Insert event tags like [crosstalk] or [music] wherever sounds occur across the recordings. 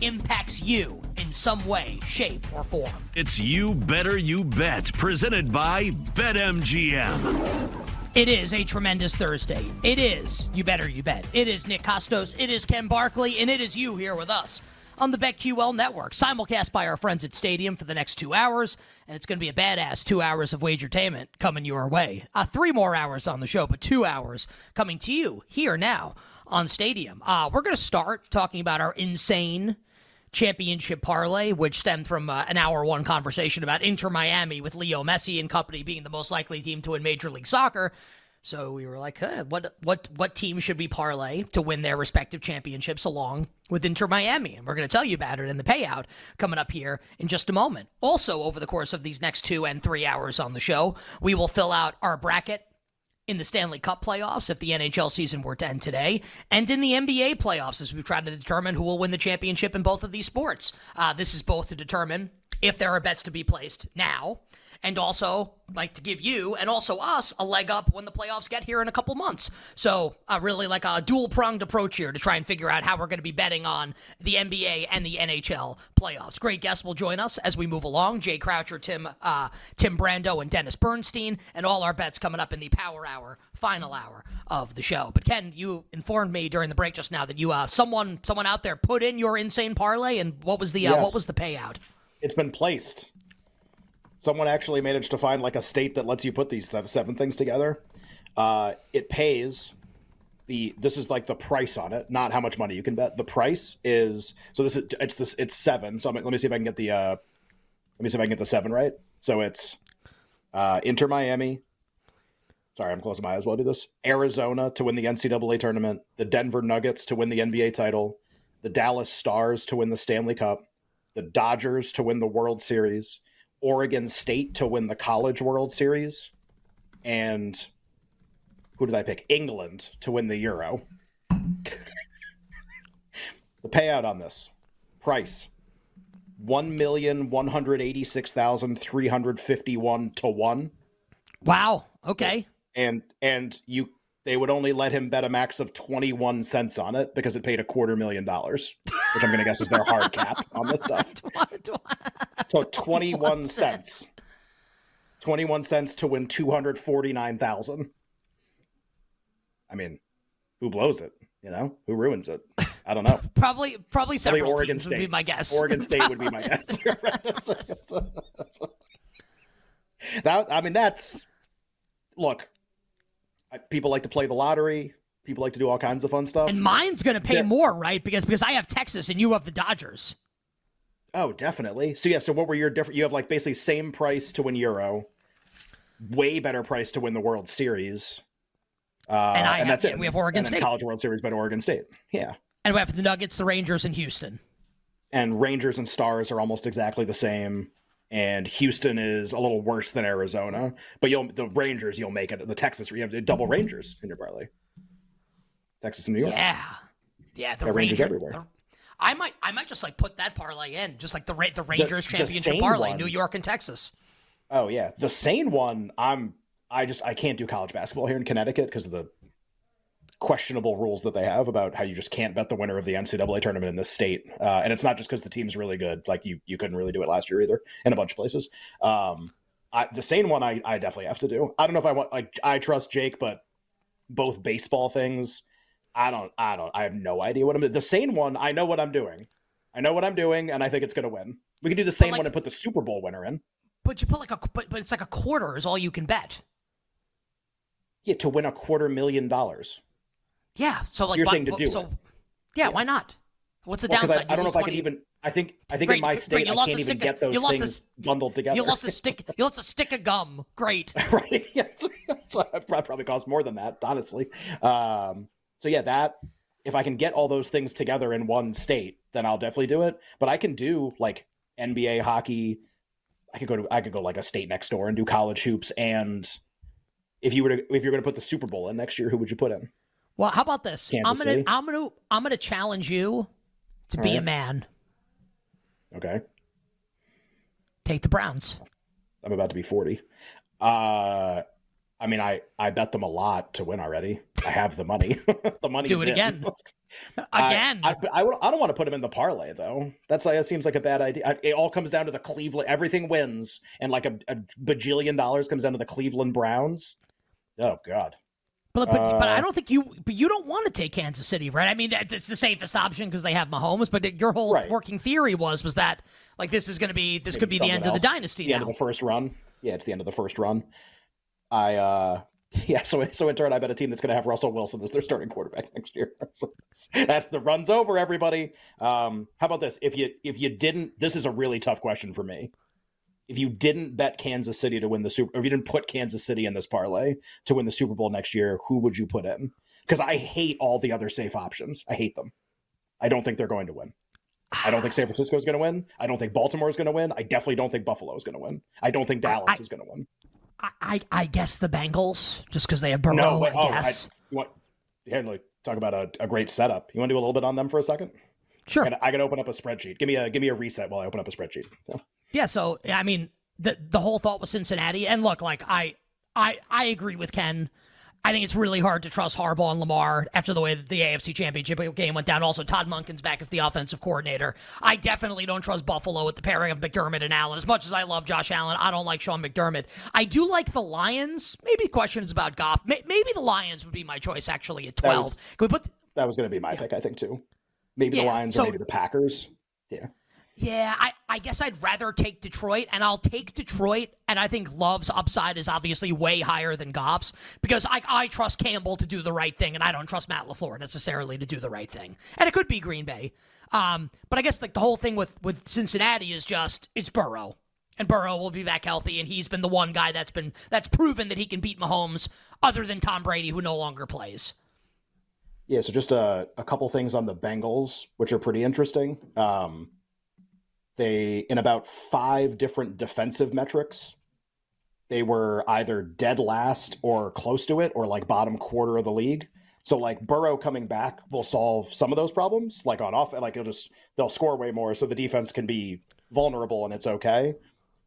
impacts you in some way, shape, or form. It's You Better You Bet, presented by BetMGM. It is a tremendous Thursday. It is, you better you bet. It is Nick Kostos, it is Ken Barkley, and it is you here with us on the BetQL network, simulcast by our friends at Stadium for the next two hours, and it's going to be a badass two hours of wagertainment coming your way. Uh, three more hours on the show, but two hours coming to you here now on Stadium. Uh, we're going to start talking about our insane championship parlay, which stemmed from uh, an hour one conversation about Inter Miami with Leo Messi and company being the most likely team to win Major League Soccer. So we were like, huh, what what what team should we parlay to win their respective championships along with Inter Miami? And we're going to tell you about it in the payout coming up here in just a moment. Also, over the course of these next two and three hours on the show, we will fill out our bracket in the Stanley Cup playoffs if the NHL season were to end today, and in the NBA playoffs as we try to determine who will win the championship in both of these sports. Uh, this is both to determine if there are bets to be placed now and also like to give you and also us a leg up when the playoffs get here in a couple months. So, uh, really like a dual pronged approach here to try and figure out how we're going to be betting on the NBA and the NHL playoffs. Great guests will join us as we move along. Jay Croucher, Tim, uh, Tim Brando, and Dennis Bernstein, and all our bets coming up in the Power Hour, final hour of the show. But Ken, you informed me during the break just now that you uh, someone someone out there put in your insane parlay, and what was the uh, Yes. what was the payout? It's been placed. Someone actually managed to find like a state that lets you put these th- seven things together. Uh, it pays the this is like the price on it, not how much money you can bet. The price is so this is it's this it's seven. So I'm, let me see if I can get the uh, let me see if I can get the seven right. So it's uh, Inter Miami. Sorry, I'm closing my eyes while I do this. Arizona to win the NCAA tournament, the Denver Nuggets to win the NBA title, the Dallas Stars to win the Stanley Cup, the Dodgers to win the World Series, Oregon State to win the College World Series, and who did I pick? England to win the Euro. the payout on this price one million one hundred eighty six thousand three hundred fifty one to one, Wow. Okay. and and you they would only let him bet a max of twenty one cents on it because it paid a quarter million dollars, which I'm going to guess is their hard [laughs] cap on this stuff. [laughs] So [laughs] 21 cents. 21 cents to win 249,000. I mean, who blows it? You know, who ruins it? I don't know. Probably, probably Probably Oregon State. would be my guess. Oregon State would be my guess. that I mean, that's look. People like to play the lottery. People like to do all kinds of fun stuff. and mine's going to pay Yeah. more, right? Because because I have Texas and you have the Dodgers. Oh, definitely. So yeah, so what were your different? You have like basically same price to win Euro, way better price to win the World Series, uh, And I have- that's it. we have Oregon and State. College World Series, but Oregon State. Yeah, And we have the Nuggets, the Rangers, and Houston. and Rangers and Stars are almost exactly the same. And Houston is a little worse than Arizona, but you'll the Rangers you'll make it. The Texas you have the double mm-hmm. Rangers in your parlay. Texas and New York. Yeah, yeah. The Rangers Ranger- everywhere. the- I might, I might just like put that parlay in, just like the the Rangers the championship parlay, one. New York and Texas. Oh yeah, the sane one. I'm. I just I can't do college basketball here in Connecticut because of the questionable rules that they have about how you just can't bet the winner of the NCAA tournament in this state. Uh, and it's not just because the team's really good. Like you, you couldn't really do it last year either in a bunch of places. Um, I, the same one, I, I definitely have to do. I don't know if I want. Like I trust Jake, but both baseball things, I don't. I don't. I have no idea what I'm. The same one, I know what I'm doing. I know what I'm doing, and I think it's going to win. We can do the same like- one and put the Super Bowl winner in. But you put like a, but, but it's like a quarter is all you can bet. Yeah, to win a quarter million dollars. Yeah. So like, why- to do so, it. Yeah, Why not? What's the Well, 'cause I, downside? I don't know if I can even. I think. I think Great, in my state, you I can't even get those lost a things bundled together. You lost a stick. You lost a stick of gum. Great. [laughs] right? Yeah, so, so it prob- probably cost more than that, honestly. Um, so yeah, that if I can get all those things together in one state, then I'll definitely do it. But I can do like NBA hockey. I could go to I could go like a state next door and do college hoops. And if you were to if you're going to put the Super Bowl in next year, who would you put in? Well, how about this? Kansas I'm gonna City? I'm gonna I'm gonna challenge you to be a man. Okay, Take the Browns. I'm about to be 40. Uh, I mean, I I bet them a lot to win already. I have the money. [laughs] the money. Do it again. [laughs] Again. I, I, I, I don't want to put him in the parlay though. That's like, that seems like a bad idea. It all comes down to the Cleveland. Everything wins, and like a, a bajillion dollars comes down to the Cleveland Browns. Oh God. But but, but I Uh, don't think you but you don't want to take Kansas City, right? I mean, that, it's the safest option because they have Mahomes. But your whole Right. working theory was was that like this is going to be this could be the Maybe end of the else. dynasty The end of the first run. Yeah, it's the end of the first run. I uh [laughs] yeah, so so in turn I bet a team that's gonna have Russell Wilson as their starting quarterback [laughs] next year. So that's the run's over, everybody. Um how about this? If you if you didn't this is a really tough question for me. If you didn't bet Kansas City to win the Super or if you didn't put Kansas City in this parlay to win the Super Bowl next year, who would you put in? Because I hate all the other safe options. I hate them. I don't think they're going to win. I don't think San Francisco is going to win. I don't think Baltimore is going to win. I definitely don't think Buffalo is going to win. I don't think Dallas I- is going to win. I, I I guess the Bengals just because they have Burrow. No, wait, I oh, guess you want here, like, talk about a, a great setup. You want to do a little bit on them for a second? sure. And I can open up a spreadsheet. Give me a give me a reset while I open up a spreadsheet. So, Yeah, so I mean, the the whole thought was Cincinnati, and look, like I I I agree with Ken. I think it's really hard to trust Harbaugh and Lamar after the way that the AFC Championship game went down. Also, Todd Monken's back as the offensive coordinator. I definitely don't trust Buffalo with the pairing of McDermott and Allen. As much as I love Josh Allen, I don't like Sean McDermott. I do like the Lions. Maybe questions about Goff. May- Maybe the Lions would be my choice actually at twelve. was- Can we put? that was going to be my pick, I think too. Maybe Yeah, the Lions so- or maybe the Packers. Yeah, Yeah, I, I guess I'd rather take Detroit, and I'll take Detroit. And I think Love's upside is obviously way higher than Goff's because I, I trust Campbell to do the right thing, and I don't trust Matt LaFleur necessarily to do the right thing. And it could be Green Bay. Um, but I guess like the whole thing with, with Cincinnati is just it's Burrow. And Burrow will be back healthy, and he's been the one guy that's been that's proven that he can beat Mahomes, other than Tom Brady, who no longer plays. yeah. So just a a couple things on the Bengals, which are pretty interesting. Um, they in about five different defensive metrics, they were either dead last or close to it, or like bottom quarter of the league. So like Burrow coming back will solve some of those problems. Like on off, like it'll just they'll score way more, so the defense can be vulnerable and it's okay.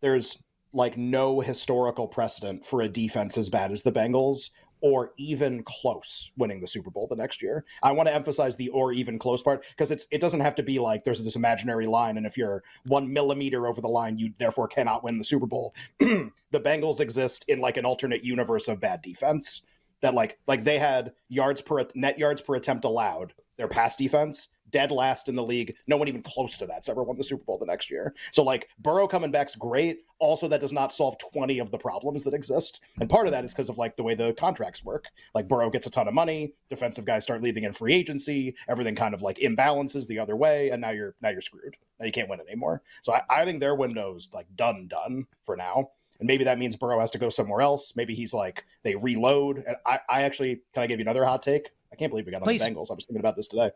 There's like no historical precedent for a defense as bad as the Bengals or even close winning the Super Bowl the next year. I want to emphasize the or even close part because it's it doesn't have to be like there's this imaginary line and if you're one millimeter over the line, you therefore cannot win the Super Bowl. [clears throat] the Bengals exist in like an alternate universe of bad defense that like like they had yards per net yards per attempt allowed. Their pass defense dead last in the league. No one even close to that's ever won the Super Bowl the next year. So like Burrow coming back's great. Also, that does not solve 20 of the problems that exist. And part of that is because of like the way the contracts work. Like Burrow gets a ton of money, defensive guys start leaving in free agency, everything kind of like imbalances the other way, and now you're now you're screwed. Now you can't win anymore. So I, I think their window's like done done for now. And maybe that means Burrow has to go somewhere else. Maybe he's like they reload. And I, I actually can I give you another hot take? I can't believe we got on Please. the Bengals. I was thinking about this today.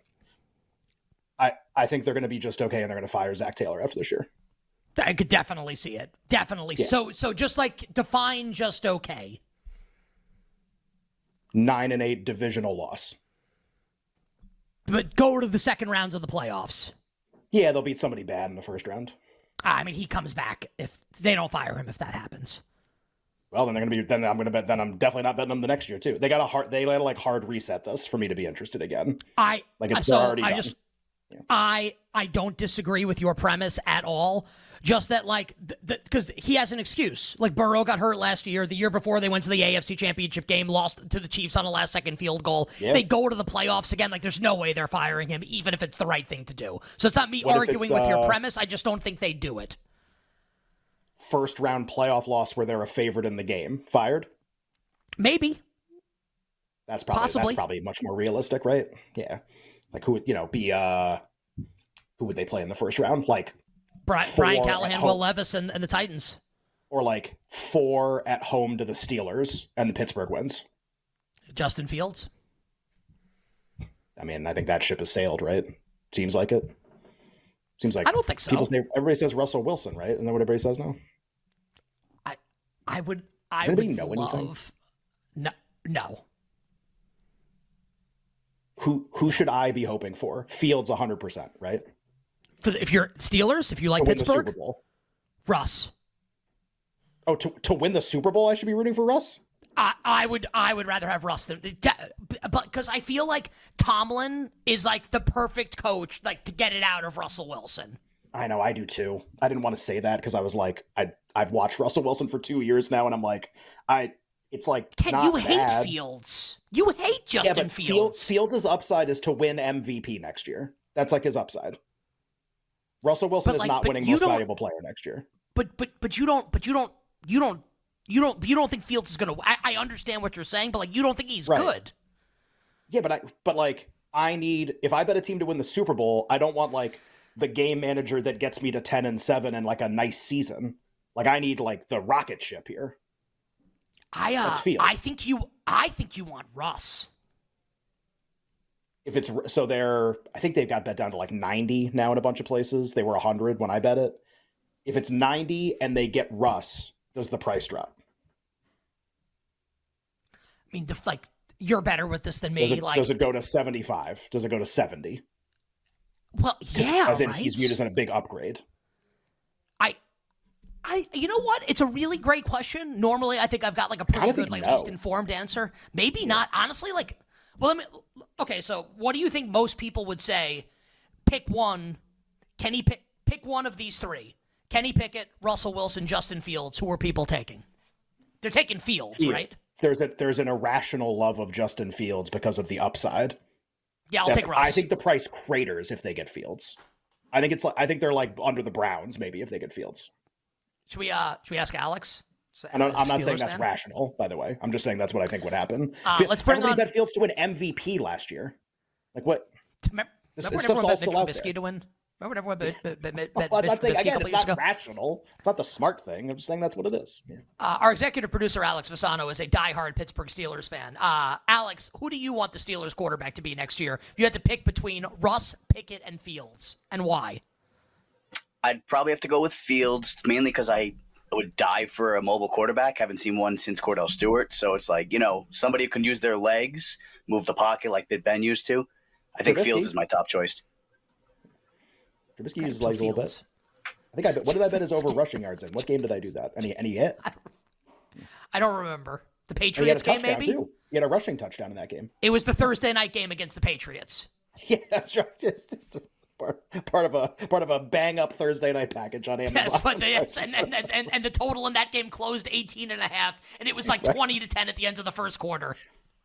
I, I think they're going to be just okay, and they're going to fire Zac Taylor after this year. I could definitely see it. Definitely. Yeah. So so just like define just okay. Nine and eight divisional loss. but go to the second rounds of the playoffs. Yeah, they'll beat somebody bad in the first round. I mean, he comes back if they don't fire him if that happens. Well, then they're going to be. Then I'm going to bet. Then I'm definitely not betting them the next year too. They got a hard. They got to like hard reset this for me to be interested again. I Like it's so already I done. just I I don't disagree with your premise at all. Just that like because he has an excuse. Like Burrow got hurt last year. The year before they went to the AFC Championship game, lost to the Chiefs on a last second field goal. Yeah. They go to the playoffs again. Like there's no way they're firing him, even if it's the right thing to do. So it's not me What arguing with your uh, premise. I just don't think they do it. First round playoff loss where they're a favorite in the game. Fired. Maybe. That's probably Possibly. that's probably much more realistic, right? Yeah. Like who would you know be uh who would they play in the first round? Like Bri- Four Brian Callahan. Will Levis, and, and the Titans. or like four at home to the Steelers and the Pittsburgh wins. Justin Fields. I mean, I think that ship has sailed, right? Seems like it. Seems like I don't think so. People say everybody says Russell Wilson, right? Isn't that what everybody says now? I would I Does anybody would know love anything? no no. Who who should I be hoping for? Fields 100%, right? For the, if you're Steelers, if you like To win the Super Pittsburgh, Bowl. Russ. Oh, to, to win the Super Bowl, I should be rooting for Russ? I, I would I would rather have Russ than but because I feel like Tomlin is like the perfect coach like to get it out of Russell Wilson. I know, I do too. I didn't want to say that because I was like, I I've watched [laughs] Russell Wilson for two years now, and I'm like, I it's like Ken, not you hate bad. Fields. You hate Justin yeah, but Fields. Fields Fields' upside is to win MVP next year. That's like his upside. Russell Wilson But, is like, not winning most valuable player next year. But but but you don't but you don't you don't you don't you don't think Fields is gonna. I, I understand what you're saying, but like you don't think he's Right. good. Yeah, but I but like I need if I bet a team to win the Super Bowl, I don't want like the game manager that gets me to ten and seven and like a nice season. Like I need like the rocket ship here. I uh, I think you I think you want Russ. If it's so they're I think they've got bet down to like 90 now in a bunch of places. They were 100 when I bet it. If it's 90 and they get Russ, does the price drop? I mean, like you're better with this than me. Does it, like, does it go to 75? Does it go to 70? Well, yeah, As in right? he's viewed as a big upgrade. I, I, you know what? It's a really great question. Normally, I think I've got like a pretty good, like least informed answer. Maybe not. Honestly, like, well, let me. Okay, so what do you think most people would say? Pick one. Kenny pick pick one of these three. Kenny Pickett, Russell Wilson, Justin Fields. Who are people taking? They're taking Fields, Field. right? There's a there's an irrational love of Justin Fields because of the upside. Yeah, I'll that take Russ. I think the price craters if they get Fields. I think it's like I think they're like under the Browns maybe if they get Fields. Should we uh should we ask Alex? I don't, I'm not saying that's fan? rational, by the way. I'm just saying that's what I think would happen. Uh, let's bring everybody on- bet Fields to win MVP last year. Like what? Remember, This- remember this stuff's all still out Trubisky there. to win? Remember when everyone bet, bet, bet, bet, bet [laughs] Well, I'm Mitch not saying Trubisky a again, couple it's not ago? rational. It's not the smart thing. I'm just saying that's what it is. Yeah. Uh, our executive producer Alex Fasano is a diehard Pittsburgh Steelers fan. Uh, Alex, who do you want the Steelers quarterback to be next year? If you had to pick between Russ, Pickett, and Fields, and why? I'd probably have to go with Fields mainly because I would die for a mobile quarterback. Haven't seen one since Kordell Stewart, so it's like you know somebody who can use their legs, move the pocket like that Ben used to. I think Trubisky? Fields is my top choice. Trubisky Okay, uses legs a little bit. I think I bet, what did I bet his over rushing yards in? What game did I do that? Any he hit. [laughs] I don't remember the oh, And he had a Patriots game. Maybe too. He had a rushing touchdown in that game. it was the Thursday night game against the Patriots. [laughs] Yeah, that's right. [laughs] Just, just part, part of a part of a bang up Thursday night package on Amazon. Yes, but yes, and, and, and, and, and the total in that game closed 18 and a half, and it was like 20 to 10 at the end of the first quarter.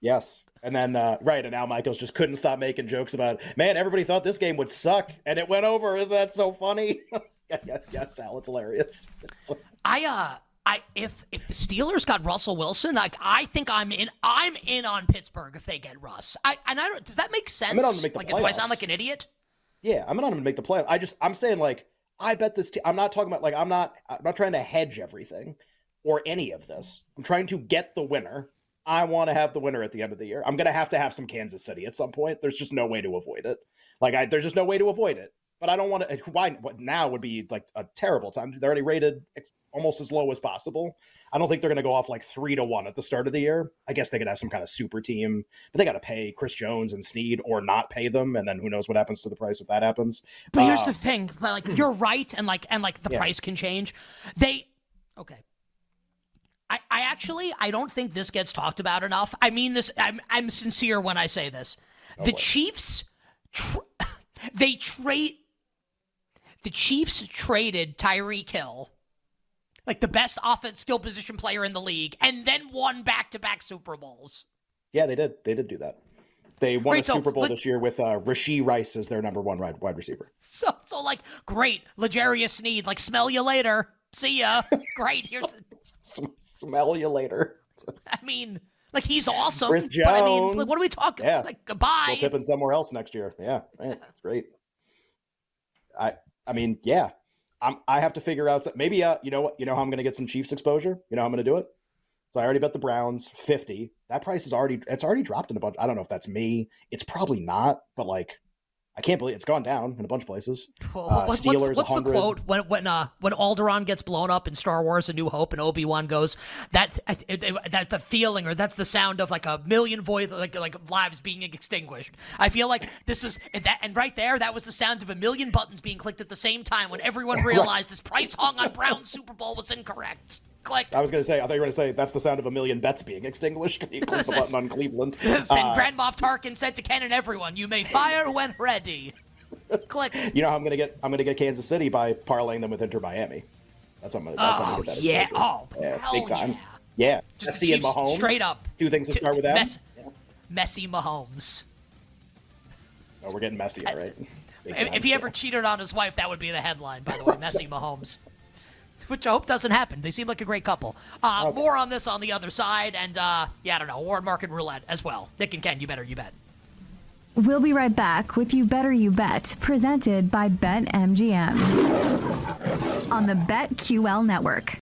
Yes. And then, uh, right, and Al Michaels just couldn't stop making jokes about, man, everybody thought this game would suck, and it went over. Isn't that so funny? [laughs] yes, yes, Al, it's hilarious. It's I uh I if if the Steelers got Russell Wilson, like I think I'm in I'm in on Pittsburgh if they get Russ. I and I don't does that make sense? I'm in on to make the like do I sound like an idiot? yeah, I'm not going to make the play. I just, I'm saying, like, I bet this team, I'm not talking about, like, I'm not, I'm not trying to hedge everything or any of this. I'm trying to get the winner. I want to have the winner at the end of the year. I'm going to have to have some Kansas City at some point. There's just no way to avoid it. Like, I, there's just no way to avoid it. But I don't want to. Why? What now would be like a terrible time. They're already rated almost as low as possible. I don't think they're going to go off like three to one at the start of the year. I guess they could have some kind of super team, but they got to pay Chris Jones and Sneed or not pay them, and then who knows what happens to the price if that happens. But here's Uh, the thing, like [clears throat] you're right, and like and like the Yeah. price can change. They okay. I, actually I don't think this gets talked about enough. I mean this. I'm I'm sincere when I say this. the Chiefs, tr- [laughs] they trade. The Chiefs traded Tyreek Hill, like the best offense skill position player in the league, and then won back to back Super Bowls. Yeah, they did. They did do that. They won a so Super Bowl let- this year with uh, Rashee Rice as their number one wide, wide receiver. So so like great, L'Jarius Sneed, like smell you later. See ya. Great. Here's [laughs] Sm- Smell you later. [laughs] I mean, like he's awesome. Chris But I mean, like, Jones. what are we talking? Yeah. Like goodbye. Still tipping somewhere else next year. Yeah, man, [laughs] that's great. I I mean, yeah. I'm I have to figure out some- maybe uh you know what you know how I'm gonna get some Chiefs exposure? You know how I'm gonna do it? So I already bet the Browns 50. That price is already it's already dropped in a bunch. I don't know if that's me. It's probably not, but like I can't believe it's gone down in a bunch of places. Uh, what's, Steelers, what's, what's the quote when when uh, when Alderaan gets blown up in Star Wars: A New Hope and Obi Wan goes that that the feeling or that's the sound of like a million voice like like lives being extinguished. I feel like this was that and right there that was the sound of a million buttons being clicked at the same time when everyone [laughs] realized this price hung on Brown's Super Bowl was incorrect. Click. I was going to say, I thought you were going to say that's the sound of a million bets being extinguished. [laughs] He clicked the button on [laughs] Cleveland. and Uh, Grand Moff Tarkin said to Ken and everyone, "You may fire when ready." [laughs] Click. you know how I'm going to get? I'm going to get Kansas City by parlaying them with Inter Miami. That's how I'm going to. That's how I'm Oh gonna get that yeah. exposure. Oh Yeah, hell big time. yeah. Yeah, Just Messi the and Chiefs Mahomes. straight up. Two things to start with them. Mess- Messy Mahomes. Oh, we're getting messy, all right. Big If, if he ever cheated on his wife, that would be the headline, by the way. Messy Mahomes. Which I hope doesn't happen. They seem like a great couple. Uh, Okay. More on this on the other side, and uh, yeah, I don't know, award market roulette as well. Nick and Ken, you better, you bet. We'll be right back with You Better You Bet, presented by BetMGM on the BetQL network.